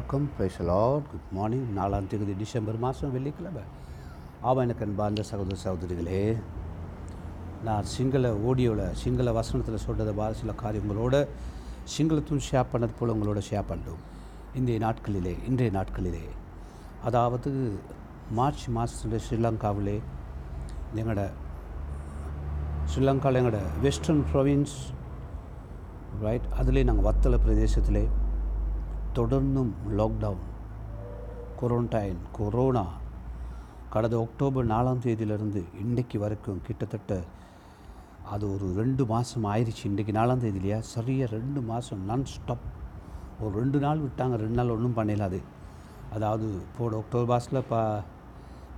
வணக்கம். பேசலாட் good morning நாலாம் தேதி டிசம்பர் மாதம் வெள்ளிக்கிழமை. ஆமாம் எனக்கு அன்பார்ந்த சகோதர சகோதரிகளே நான் சிங்கள ஓடியோவில் சிங்கள வசனத்தில் சொல்கிறத பார சில காரியங்களோட சிங்களத்தும் ஷேர் பண்ணது போல் உங்களோட ஷேர் பண்ணுறோம் இந்திய நாட்களிலே இன்றைய நாட்களிலே. அதாவது மார்ச் மாதத்தில் ஸ்ரீலங்காவிலே எங்களோட ஸ்ரீலங்காவில் எங்களோட வெஸ்டர்ன் ப்ரொவின்ஸ் ரைட் அதிலே நாங்கள் வத்தல பிரதேசத்திலே தொடர்ந்தும் லாக்டவுன் கொரோன்டைன் கொரோனா கடந்த அக்டோபர் நாலாம் தேதியிலிருந்து இன்றைக்கு வரைக்கும் கிட்டத்தட்ட அது ஒரு ரெண்டு மாதம் ஆயிடுச்சு இன்றைக்கி நாலாம் தேதி இல்லையா சரியாக ரெண்டு மாதம் நான் ஸ்டாப் ஒரு ரெண்டு நாள் விட்டாங்க ரெண்டு நாள் ஒன்றும் பண்ணல அது அதாவது போட அக்டோபர் மாதத்தில் ப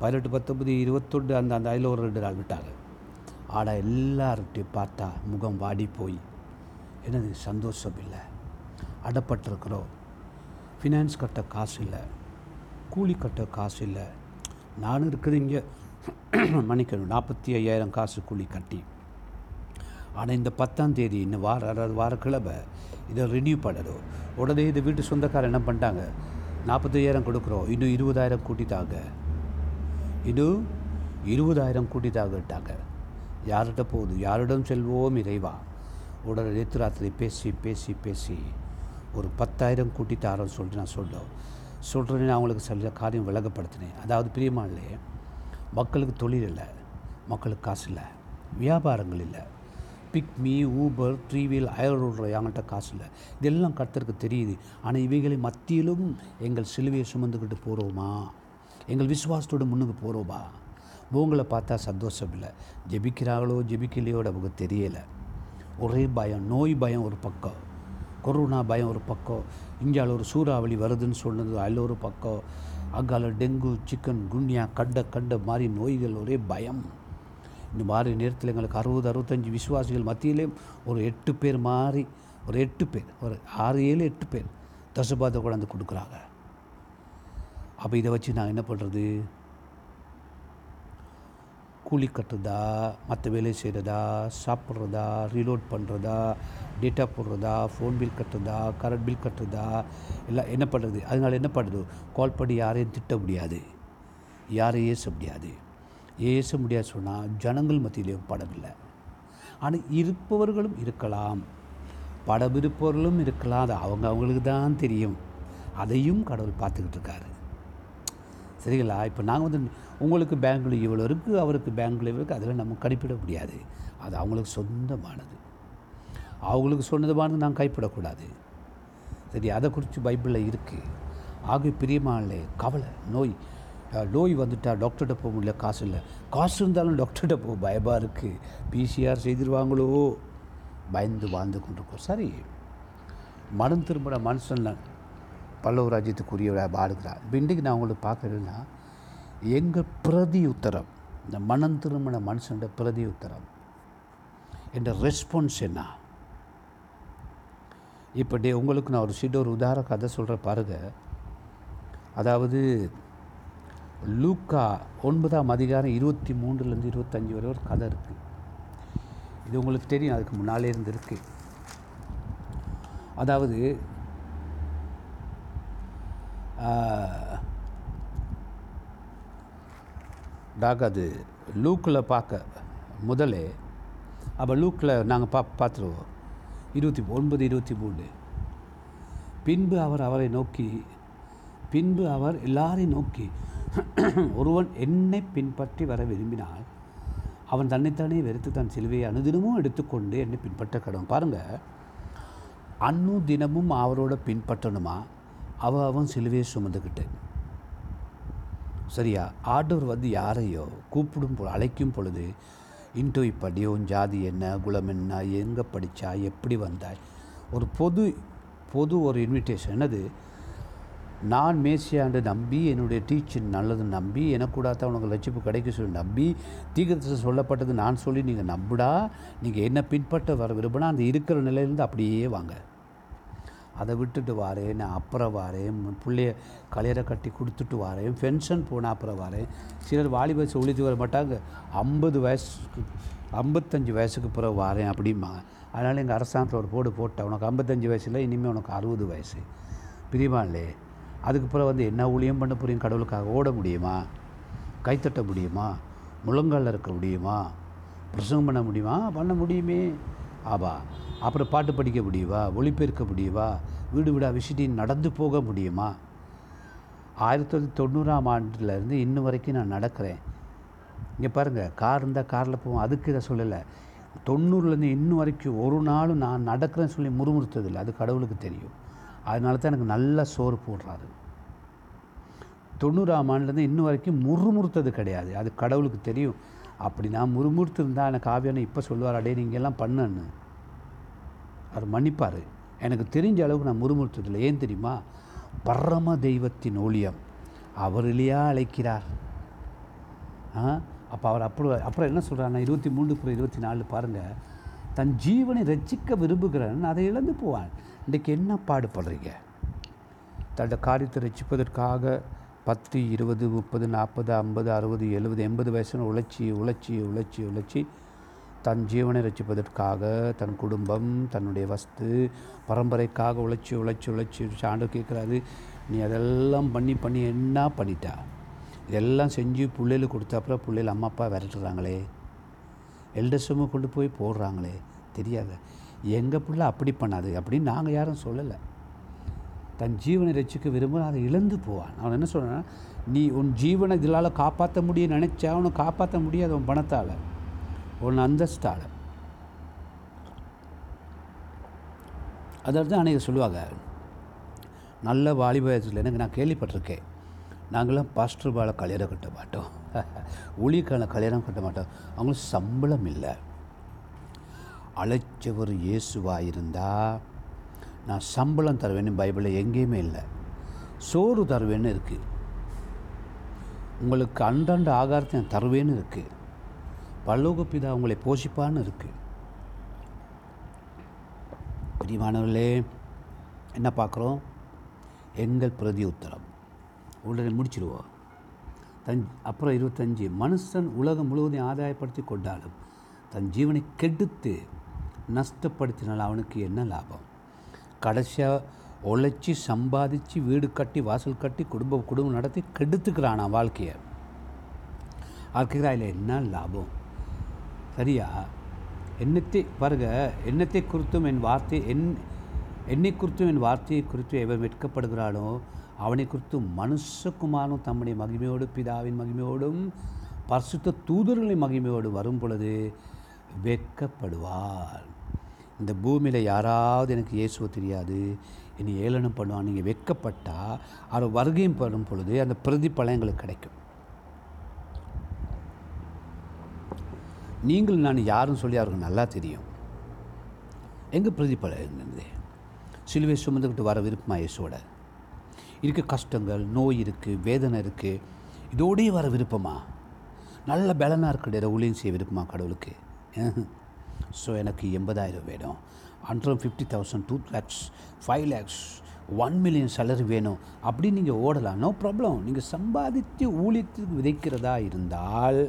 பதினெட்டு பத்தொம்பது இருபத்தொண்டு அந்த அந்த அதில் ஒரு ரெண்டு நாள் விட்டாங்க ஆடா எல்லார்கிட்டையும் பார்த்தா முகம் வாடி போய் என்னது சந்தோஷம் இல்லை அடப்பட்டிருக்கிறோம் ஃபினான்ஸ் கட்ட காசு இல்லை. கூலி கட்ட காசு இல்லை. நானும் இருக்குது இங்கே. மன்னிக்கணும். நாற்பத்தி ஐயாயிரம் காசு கூலி கட்டி. ஆனால் இந்த பத்தாம் தேதி இன்னும் வார அதாவது வாரக்கிழமை இதை ரினியூ பண்ணணும். உடனே இந்த வீட்டு சொந்தக்காரர் என்ன பண்ணிட்டாங்க? நாற்பத்தையாயிரம் கொடுக்குறோம். இன்னும் இருபதாயிரம் கூட்டித்தாங்க இன்னும் இருபதாயிரம் கூட்டித்தாங்கட்டாங்க யார்கிட்ட போகுது? யாரிடம் செல்வோம் இறைவா. உடனே நேற்று ராத்திரி பேசி பேசி பேசி. ஒரு பத்தாயிரம் கூட்டி தாரோன்னு சொல்லிட்டு நான் சொல்கிறோம் சொல்கிறேன்னு நான் அவங்களுக்கு சில காரியம் விலகப்படுத்தினேன் அதாவது பிரியமானே மக்களுக்கு தொழில் இல்லை மக்களுக்கு காசு இல்லை வியாபாரங்கள் இல்லை. Pick me Uber three wheel அயரோடுற என்கிட்ட காசு இல்லை? இதெல்லாம் கர்த்தருக்கு தெரியுது. ஆனால் இவைகளை மத்தியிலும் எங்கள் சிலுவையை சுமந்துக்கிட்டு போகிறோமா எங்கள் விசுவாசத்தோடு முன்னுக்கு போகிறோமா உங்களை பார்த்தா சந்தோஷம் இல்லை. ஜெபிக்கிறாங்களோ ஜெபிக்கலையோட அவங்களுக்கு தெரியலை. ஒரே பயம் நோய் பயம் ஒரு பக்கம். கொரோனா பயம் ஒரு பக்கம் இந்தியாவில் ஒரு சூறாவளி வருதுன்னு சொன்னது அதில் ஒரு பக்கம். அங்கால டெங்கு சிக்கன் குன்யா கண்ட கண்ட மாதிரி நோய்கள் ஒரே பயம். இந்த மாதிரி நேரத்தில் எங்களுக்கு அறுபது அறுபத்தஞ்சி விசுவாசிகள் மத்தியிலே ஒரு எட்டு பேர் மாதிரி ஒரு எட்டு பேர் ஒரு ஆறு ஏழு எட்டு பேர் தசபாத கொண்டாந்து கொடுக்குறாங்க. அப்போ இதை வச்சு நான் என்ன பண்ணுறது கூலி கட்டுறதா மற்ற வேலை செய்கிறதா சாப்பிட்றதா ரீலோட் பண்ணுறதா டேட்டா போடுறதா ஃபோன் பில் கட்டுறதா கரண்ட் பில் கட்டுறதா எல்லாம் என்ன பண்ணுறது அதனால் என்ன பண்ணுறது கால் பண்ணி யாரையும் திட்ட முடியாது. யாரையும் ஏச முடியாது. ஏச முடியாது சொன்னால் ஜனங்கள் மத்தியிலேயும் படம் இல்லை ஆனால் இருப்பவர்களும் இருக்கலாம். படம் இருப்பவர்களும் இருக்கலாம். அது அவங்க அவங்களுக்கு தான் தெரியும். அதையும் கடவுள் பார்த்துக்கிட்டு இருக்காரு. சரிங்களா? இப்போ நாங்கள் வந்து உங்களுக்கு பேங்கில் இவ்வளோ இருக்குது அவருக்கு பேங்கில் இவ்வளோ இருக்குது அதில் நம்ம கணிப்பிட முடியாது. அது அவங்களுக்கு சொந்தமானது. அவங்களுக்கு சொந்தமானது நாங்கள் கைப்பிடக்கூடாது. சரி அதை குறித்து பைபிளில் இருக்குது ஆக பிரியமானே கவலை நோய் நோய் வந்துட்டால் டாக்டர்கிட்ட போக முடியல காசு இல்லை. காசு இருந்தாலும் டாக்டர்கிட்ட போக பயமாக இருக்குது பிசிஆர் செய்திருவாங்களோ? பயந்து வாழ்ந்து கொண்டிருக்கோம். சரி மனம் திரும்பின மனுஷன் பல்லவ ராஜ்யத்துக்குரியவராக வாழ்கிறார் இப்போ இன்றைக்கு நான் உங்களுக்கு பார்க்குறேன்னா எங்கள் பிரதி உத்தரம் இந்த மனம் திருமண மனுஷன் பிரதி உத்தரம் என்ற ரெஸ்பான்ஸ் என்ன? இப்போ டே உங்களுக்கு நான் ஒரு சின்ன ஒரு உதாரண கதை சொல்கிற பாருங்க. அதாவது லூக்கா ஒன்பதாம் அதிகாரம் இருபத்தி மூன்றுலேருந்து இருபத்தஞ்சி வரை ஒரு கதை இருக்குது இது உங்களுக்கு தெரியும் அதுக்கு முன்னாலே இருந்து இருக்குது அதாவது டாக் அது லூக்கில் பார்க்க முதலே அப்போ லூக்கில் நாங்கள் பா பார்த்துருவோம். இருபத்தி ஒன்பது இருபத்தி மூணு பின்பு அவர் அவரை நோக்கி பின்பு அவர் எல்லாரையும் நோக்கி ஒருவன் என்னை பின்பற்றி வர விரும்பினால் அவன் தன்னைத்தானே வெறுத்து தன் சிலுவையை அனுதினமும் எடுத்துக்கொண்டு என்னை பின்பற்ற கடவுள் பாருங்கள் அன்னு தினமும் அவரோட பின்பற்றணுமா? அவன் அவன் சிலுவையை சுமந்துக்கிட்டு. சரியா? ஆண்டவர் வந்து யாரையோ கூப்பிடும் பொ அழைக்கும் பொழுது இன்டோ இப்படி உன் ஜாதி என்ன குலம் என்ன எங்கே படித்தா எப்படி வந்தாய்? ஒரு பொது பொது ஒரு இன்விடேஷன் என்னது? நான் மேசியாண்டு நம்பி என்னுடைய டீச்சர் நல்லது நம்பி எனக்கூடாத உனக்கு லட்சிப்பு கிடைக்க சொல்லி நம்பி தீகத்தில் சொல்லப்பட்டது நான் சொல்லி நீங்கள் நம்புடா நீங்கள் என்ன பின்பற்ற வர விரும்பினா அந்த இருக்கிற நிலையிலேருந்து அப்படியே வாங்க. அதை விட்டுட்டு வாரேன் நான் அப்புறம் வாரேன் பிள்ளைய கலையரை கட்டி கொடுத்துட்டு வாரேன் பென்ஷன் போனால் அப்புறம் வாரேன். சிலர் வாலி வயசு ஒழித்து வர மாட்டாங்க. ஐம்பது வயசுக்கு ஐம்பத்தஞ்சு வயசுக்கு பிறகு வாரேன் அப்படிம்பாங்க. அதனால் எங்கள் அரசாங்கத்தில் ஒரு போர்டு போட்டேன். உனக்கு ஐம்பத்தஞ்சு வயசில் இனிமேல் உனக்கு அறுபது வயசு. பிரிவான்லே அதுக்கு பிறகு வந்து என்ன ஊழியம் பண்ண புரியும் கடவுளுக்காக ஓட முடியுமா? கைத்தட்ட முடியுமா? முழங்காலில் இருக்க முடியுமா? பிரசங்கம் பண்ண முடியுமா? பண்ண முடியுமே. ஆபா அப்புறம் பாட்டு படிக்க முடியுமா? ஒளிபெருக்க முடியுமா? வீடு வீடாக விசிட்டி நடந்து போக முடியுமா? ஆயிரத்தி தொள்ளாயிரத்தி தொண்ணூறாம் ஆண்டுலேருந்து இன்ன வரைக்கும் நான் நடக்கிறேன். இங்கே பாருங்கள் கார் இருந்தால் காரில் போவோம். அதுக்கு இதை சொல்லலை. தொண்ணூறுலேருந்து இன்னும் வரைக்கும் ஒரு நாளும் நான் நடக்கிறேன்னு சொல்லி முறுமுறுத்ததில்லை. அது கடவுளுக்கு தெரியும். அதனால தான் எனக்கு நல்லா சோறு போடுறாரு. தொண்ணூறாம் ஆண்டுலேருந்து இன்னும் வரைக்கும் முறுமுறுத்தது கிடையாது. அது கடவுளுக்கு தெரியும். அப்படி நான் முறுமுறுத்து இருந்தால் எனக்கு ஆவியான இப்போ சொல்லுவார் அடே நீங்கள் எல்லாம் பண்ணன்னு அவர் மன்னிப்பார். எனக்கு தெரிஞ்ச அளவுக்கு நான் முறுமுறுத்ததில்லை. ஏன் தெரியுமா? பரம தெய்வத்தின் ஊழியம் அவரிலேயா அழைக்கிறார். ஆ? அப்போ அவர் அப்புறம் அப்புறம் என்ன சொல்கிறாருன்னா இருபத்தி மூணு அப்புறம் இருபத்தி நாலு பாருங்கள் தன் ஜீவனை ரட்சிக்க விரும்புகிறவன் அதை இழந்து போவான். இன்றைக்கு என்ன பாடுபடுறீங்க? தன்னோட காரியத்தை ரட்சிப்பதற்காக பத்து இருபது முப்பது நாற்பது ஐம்பது அறுபது எழுபது எண்பது வயசுன்னு உழைச்சி உழைச்சி உழைச்சி உழைச்சி தன் ஜீவனை ரசிப்பதற்காக தன் குடும்பம் தன்னுடைய வஸ்து பரம்பரைக்காக உழைச்சி உழைச்சி உழைச்சி சாண்டு கேட்குறாரு. நீ அதெல்லாம் பண்ணி பண்ணி என்ன பண்ணிட்டா? இதெல்லாம் செஞ்சு பிள்ளைகளுக்கு கொடுத்த அப்புறம் பிள்ளைகள் அம்மா அப்பா விரட்டுறாங்களே. எல்டர்ஸும் கொண்டு போய் போடுறாங்களே. தெரியாத. எங்கள் பிள்ளை அப்படி பண்ணாது அப்படின்னு நாங்கள் யாரும் சொல்லலை. தன் ஜீவனை ரசிக்க விரும்ப அதை இழந்து போவான். அவன் என்ன சொல்கிறான் நீ உன் ஜீவனை இதனால் காப்பாற்ற முடியும் நினச்சா அவனை காப்பாற்ற முடியாது அவன் பணத்தால் உன் அந்தஸ்தால். அதாவது தான் அன்றைக்கி சொல்லுவாங்க நல்ல வாலிப எனக்கு நான் கேள்விப்பட்டிருக்கேன். நாங்களாம் பாஸ்டர் பால கல்யாணம் கட்ட மாட்டோம். ஊழியக்கான கல்யாணம் கட்ட மாட்டோம். அவங்களுக்கு சம்பளம் இல்லை. அழைச்சவர் இயேசுவாக இருந்தால் நான் சம்பளம் தருவேன்னு பைபிளில் எங்கேயுமே இல்லை. சோறு தருவேன்னு இருக்குது உங்களுக்கு அன்றாண்ட ஆகாரத்தை நான் தருவேன்னு இருக்குது பல்லோக பிதா உங்களை போஷிப்பான்னு இருக்குது பிரியமானவர்களே என்ன பார்க்குறோம்? எங்கள் பிரதி உத்தரம். உடனே முடிச்சிடுவோம் தன் அப்புறம் இருபத்தஞ்சி மனுஷன் உலகம் முழுவதையும் ஆதாயப்படுத்தி கொண்டாலும் தன் ஜீவனை கெடுத்து நஷ்டப்படுத்தினால் அவனுக்கு என்ன லாபம்? கடைசியாக உழைச்சி சம்பாதிச்சு வீடு கட்டி வாசல் கட்டி குடும்ப குடும்பம் நடத்தி கெடுத்துக்கிறானா வாழ்க்கையை? அதுக்கு என்ன லாபம்? சரியா? என்னத்தை பாருங்க என்னத்தை குறித்தும் என் வார்த்தை என் என்னை குறித்தும் என் வார்த்தையை குறித்தும் எவன் வெட்கப்படுகிறானோ அவனை குறித்தும் மனுஷகுமாரனும் தம்முடைய மகிமையோடு பிதாவின் மகிமையோடும் பரிசுத்த தூதர்களின் மகிமையோடு வரும் பொழுது வெட்கப்படுவார் இந்த பூமியில் யாராவது எனக்கு இயேசுவ தெரியாது இனி ஏளனம் பண்ணுவான் நீங்கள் வெட்கப்பட்டால் அவர் வருகையும் பெறும் பொழுது அந்த பிரதிபலம் எங்களுக்கு கிடைக்கும். நீங்கள் நான் யாரும் சொல்லி அவருக்கு நல்லா தெரியும். எங்கள் பிரதிபலம் இருந்தது? சிலுவை சுமந்துக்கிட்டு வர விருப்பமா இயேசுவோட? இருக்க கஷ்டங்கள் நோய் இருக்குது வேதனை இருக்குது இதோடையே வர விருப்பமா? நல்ல பலனாக இருக்கிற ஊழியம் செய்ய விருப்பமா கடவுளுக்கு? ஸோ எனக்கு எண்பதாயிரம் வேணும். Hundred fifty thousand two lakhs five lakhs one million salary வேணும். அப்படின்னு நீங்கள் ஓடலாம். நோ ப்ராப்ளம் நீங்கள் சம்பாதித்து ஊழியத்துக்கு விதைக்கிறதா இருந்தால்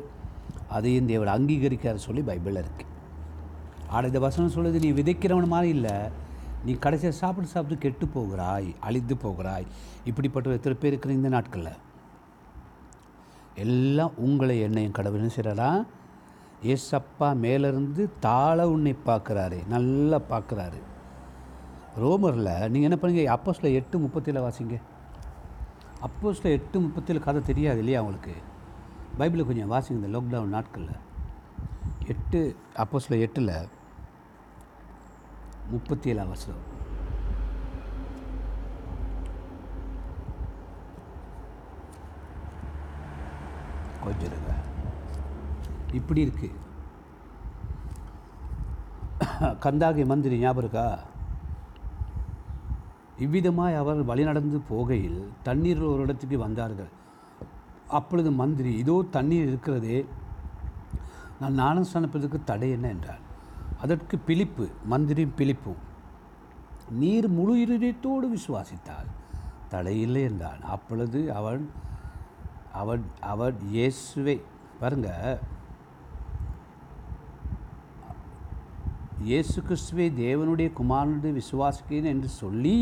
அதையும் தேவன் அங்கீகரிக்காத சொல்லி பைபிளில் இருக்குது ஆட இந்த வசனம் சொல்லுது நீ விதைக்கிறவன் மாதிரி இல்லை. நீ கடைசியாக சாப்பிட்டு சாப்பிட்டு கெட்டு போகிறாய் அழிந்து போகிறாய். இப்படிப்பட்ட எத்தனை பேர் இருக்கிற இந்த நாட்களில்? எல்லாம் உங்களை என்னையும் கடவுள் செய்கிறடா ஏசப்பா மேலேருந்து தாழ உன்னை பார்க்குறாரு நல்லா பார்க்குறாரு. ரோமரில் நீங்கள் என்ன பண்ணுங்க அப்போஸில் எட்டு முப்பத்தில் வாசிங்க. அப்போஸில் எட்டு முப்பத்தில் கதை தெரியாது இல்லையா அவங்களுக்கு பைபிளை கொஞ்சம் வாசிங்க இந்த லாக்டவுன் நாட்களில். எட்டு அப்போஸில் எட்டில் முப்பத்தி ஏழாம் வருஷம் கொஞ்சம் இருங்க இப்படி இருக்கு. கந்தாகி மந்திரி ஞாபகம் இருக்கா? இவ்விதமாய் அவர் வழிநடந்து போகையில் தண்ணீர் ஒரு இடத்துக்கு வந்தார்கள். அப்பொழுது மந்திரி இதோ தண்ணீர் இருக்கிறதே நான் ஞானம் சனப்பதற்கு தடை என்ன? என்றார் அதற்கு பிலிப்பு மந்திரி பிலிப்பும். நீர் முழு இருதயத்தோடு விசுவாசித்தால் தடையில்லை என்றான். அப்பொழுது அவன் அவன் அவன் இயேசுவை பாருங்க இயேசு கிறிஸ்துவை தேவனுடைய குமாரனுடைய விசுவாசிக்கிறேன் என்று சொல்லி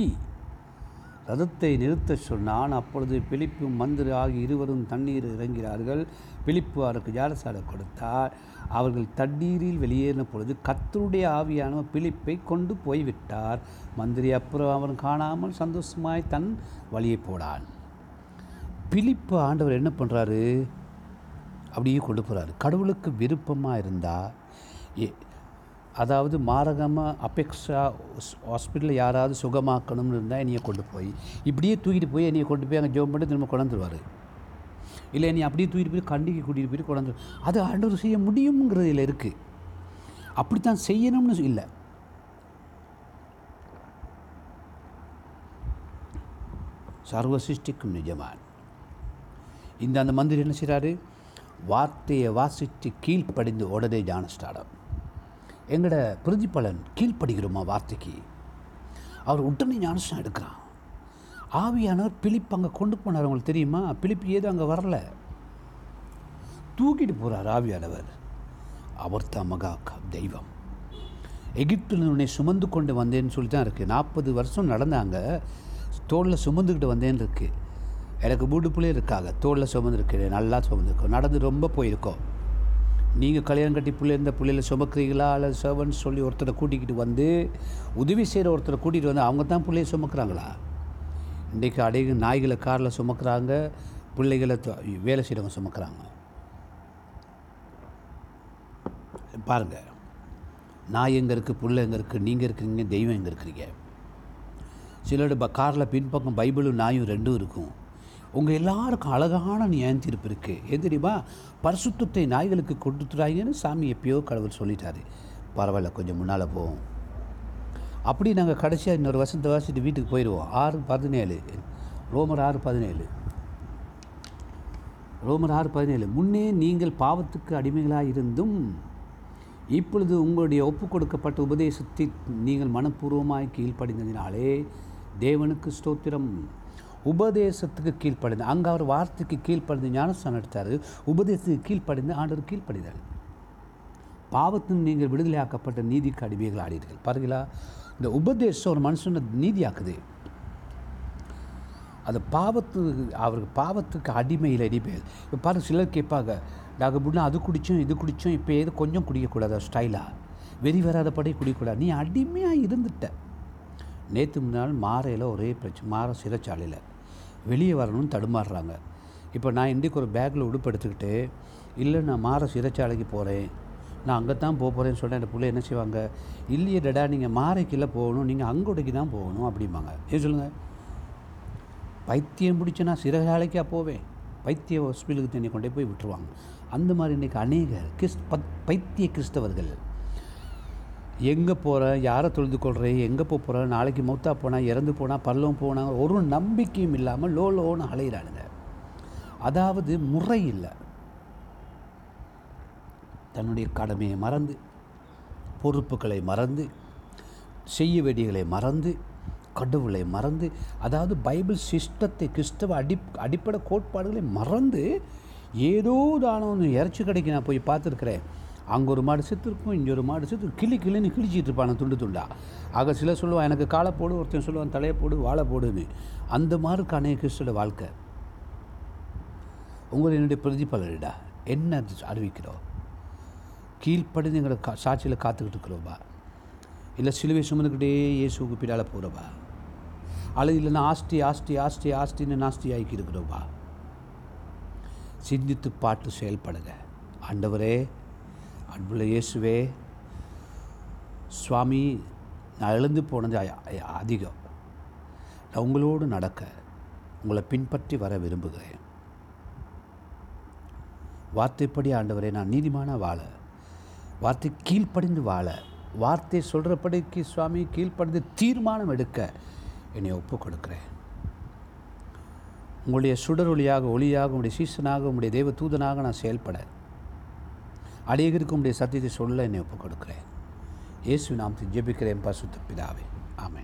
ரதத்தை நிறுத்த சொன்னான். அப்பொழுது பிழிப்பு மந்திரி ஆகிய இருவரும் தண்ணீர் இறங்கிறார்கள். பிலிப்பு அவருக்கு ஜாரசாலை கொடுத்தார். அவர்கள் தண்ணீரில் வெளியேறின பொழுது கத்தருடைய ஆவியானவர் பிலிப்பை கொண்டு போய்விட்டார். மந்திரி அப்புறம் அவன் காணாமல் சந்தோஷமாய் தன் வழியை போடான் பிலிப்பு ஆண்டவர் என்ன பண்ணுறாரு அப்படியே கொண்டு போகிறாரு கடவுளுக்கு விருப்பமாக இருந்தால் அதாவது மாரகமாக அப்பெக்ஸா ஹாஸ்பிட்டலில் யாராவது சுகமாக்கணும்னு இருந்தால் என்னையை கொண்டு போய். இப்படியே தூக்கிட்டு போய் என்னையை கொண்டு போய் அங்கே ஜோம் பண்ணி திரும்ப கொண்டாந்துருவார். இல்லை என்னை அப்படியே தூக்கிட்டு போய் கண்டிக்கு கூட்டிகிட்டு போய் கொண்டாந்து அது ஆண்டவர் செய்ய முடியுங்கிறது இதில் இருக்குது அப்படித்தான் செய்யணும்னு இல்லை. சர்வசிஷ்டிக்கும் நிஜமான். இந்த அந்த மந்திரி என்ன செய்கிறாரு வார்த்தையை வாசித்து கீழ்ப்படிந்து உடனே ஞானஸ்டாடம் எங்களோட பிரதிபலன் கீழ்ப்படுகிறோமா வார்த்தைக்கு? அவர் உடனே ஞானஸ்தானம் எடுக்கிறான். ஆவியானவர் பிலிப் அங்கே கொண்டு போனார் அவங்களுக்கு தெரியுமா? பிலிப் ஏதோ அங்கே வரல. தூக்கிட்டு போகிறார் ஆவியானவர். அவர் தான் மகா க- தெய்வம். எகிப்தில் உன்னை சுமந்து கொண்டு வந்தேன்னு சொல்லி தான் இருக்குது நாற்பது வருஷம் நடந்தாங்க. தோளில் சுமந்துக்கிட்டு வந்தேன்னு இருக்குது எனக்கு வீட்டுக்குள்ளே இருக்காங்க. தோளில் சுமந்துருக்கு நல்லா சுமந்துருக்கோம். நடந்து ரொம்ப போயிருக்கோம். நீங்கள் கல்யாணம் கட்டி பிள்ளை இருந்த பிள்ளையில சுமக்கிறீங்களா? அல்லது சர்வன்ஸ் சொல்லி ஒருத்தரை கூட்டிக்கிட்டு வந்து உதவி செய்கிற ஒருத்தரை கூட்டிகிட்டு வந்து அவங்க தான் பிள்ளைய சுமக்கிறாங்களா? இன்றைக்கு அடைக நாய்களை காரில் சுமக்கிறாங்க பிள்ளைகளை வேலை செய்கிறவங்க சுமக்கிறாங்க. பாருங்கள் நாய் எங்கே இருக்குது புள்ள எங்கே இருக்குது நீங்கள் இருக்கிறீங்க தெய்வம் எங்கே இருக்கிறீங்க? சிலோட ப காரில் பின்பக்கம் பைபிளும் நாயும் ரெண்டும் இருக்கும். உங்கள் எல்லாருக்கும் அழகான நியாயம் தீர்ப்பு இருக்குது எது தெரியுமா? பரிசுத்தத்தை நாய்களுக்கு கொடுத்துறாங்கன்னு சாமி எப்பயோ கடவுள் சொல்லிட்டாரு. பரவாயில்ல கொஞ்சம் முன்னால் போவோம். அப்படி நாங்கள் கடைசியாக இன்னொரு வசந்த வாசிட்டு வீட்டுக்கு போயிடுவோம் ஆறு பதினேழு. ரோமர் ஆறு பதினேழு. ரோமர் ஆறு பதினேழு. முன்னே நீங்கள் பாவத்துக்கு அடிமைகளாக இருந்தும் இப்பொழுது உங்களுடைய ஒப்பு கொடுக்கப்பட்ட உபதேசத்தை நீங்கள் மனப்பூர்வமாய் கீழ்ப்படிந்ததினாலே தேவனுக்கு ஸ்தோத்திரம். உபதேசத்துக்கு கீழ்ப்படைந்து அங்கே அவர் வார்த்தைக்கு கீழ்ப்படைந்து ஞானஸ்தானம் எடுத்தார். உபதேசத்துக்கு கீழ்ப்படைந்து ஆண்டவர் கீழ்ப்படிதல் பாவத்தின் நீங்கள் விடுதலையாக்கப்பட்ட நீதிக்கு அடிமைகள் ஆடீர்கள் பாருங்களா இந்த உபதேசம் ஒரு மனுஷனை நீதியாக்குது. அது பாவத்து அவருக்கு பாவத்துக்கு அடிமையில் அடிமையில் இப்போ பாருங்க சிலர் கேட்பாங்க நாங்கள் முன்னே அது குடித்தோம் இது குடித்தோம் இப்போ ஏதோ கொஞ்சம் குடிக்கக்கூடாது ஸ்டைலாக வெறி வராதபடி குடிக்கக்கூடாது? நீ அடிமையாக இருந்துட்ட. நேற்று முன்னாள் மாறையில் ஒரே பிரச்சனை மாற சிறைச்சாலையில் வெளியே வரணும்னு தடுமாறுறாங்க. இப்போ நான் இன்றைக்கு ஒரு பேக்கில் உடுப்பு எடுத்துக்கிட்டு இல்லை நான் மாற சிறைச்சாலைக்கு போகிறேன் நான் அங்கே தான் போக போகிறேன்னு சொன்னேன் அந்த பிள்ளை என்ன செய்வாங்க? இல்லையே டடா நீங்கள் மாறைக்குள்ளே போகணும். நீங்கள் அங்கோடைக்கு தான் போகணும். அப்படிம்பாங்க. ஏன் சொல்லுங்கள் பைத்தியம் பிடிச்சி நான் சிறைச்சாலைக்காக போவேன். பைத்திய ஹாஸ்பிட்டலுக்கு தண்ணி கொண்டே போய் விட்டுருவாங்க. அந்த மாதிரி இன்றைக்கி அநேக கிறிஸ் பத் பைத்திய கிறிஸ்தவர்கள் எங்கே போகிறேன் யாரை தொழுது கொள்கிறேன் எங்கே போக போகிறேன் நாளைக்கு மௌத்தா போனால் இறந்து போனால் பல்லம் போனால் ஒரு நம்பிக்கையும் இல்லாமல் லோ லோன்னு அலையிறானுங்க அதாவது முறை இல்லை. தன்னுடைய கடமையை மறந்து பொறுப்புகளை மறந்து செய்ய வேண்டியகளை மறந்து கடவுளை மறந்து அதாவது பைபிள் சிஸ்டத்தை கிறிஸ்தவ அடி அடிப்படை கோட்பாடுகளை மறந்து ஏதோ தானோ இறைச்சி கடைக்கு நான் போய் பார்த்துருக்குறேன். அங்கே ஒரு மாடு செத்துருக்கும் இங்கே ஒரு மாடு செத்து கிளி கிளின்னு கிழிச்சிட்டு இருப்பான் துண்டு துண்டா. ஆக சில சொல்லுவான் எனக்கு காலை போடு ஒருத்தன் சொல்லுவான் தலையை போடு வாழை போடுன்னு. அந்த மாதிரி கணைய கிறிஸ்தோட வாழ்க்கை. உங்கள் என்னுடைய பிரதிபலனிடா என்ன அறிவிக்கிறோம்? கீழ்ப்படிந்து எங்களை கா சாட்சியில் காத்துக்கிட்டு இருக்கிறோம்பா இல்லை சிலுவை சுமந்துக்கிட்டே இயேசுக்கு பின்னால் போகிறவா அல்லது இல்லைன்னா ஆஸ்தி ஆஸ்தி ஆஸ்தி ஆஸ்தின்னு நாஸ்தி ஆக்கி இருக்கிறோம்பா சிந்தித்து பாட்டு செயல்படுங்க. ஆண்டவரே அன்புள்ள இயேசுவே சுவாமி நான் எழுந்து போனது அதிகம். நான் உங்களோடு நடக்க உங்களை பின்பற்றி வர விரும்புகிறேன். வார்த்தைப்படி ஆண்டவரே நான் நீதிமான வாழ வார்த்தை கீழ்ப்படிந்து வாழ வார்த்தை சொல்கிறபடிக்கு சுவாமி கீழ்ப்படிந்து தீர்மானம் எடுக்க என்னை ஒப்புக் கொடுக்குறேன் உங்களுடைய சுடர் ஒளியாக ஒளியாக உங்களுடைய சீசனாக உங்களுடைய தெய்வ தூதனாக நான் செயல்பட அநேகருக்கு உடைய சத்தியத்தை சொல்ல என்னை ஒப்புக் கொடுக்கிறேன் இயேசு நாம் ஜெபிக்கிறேன் பசுத்த பிதாவே. ஆமே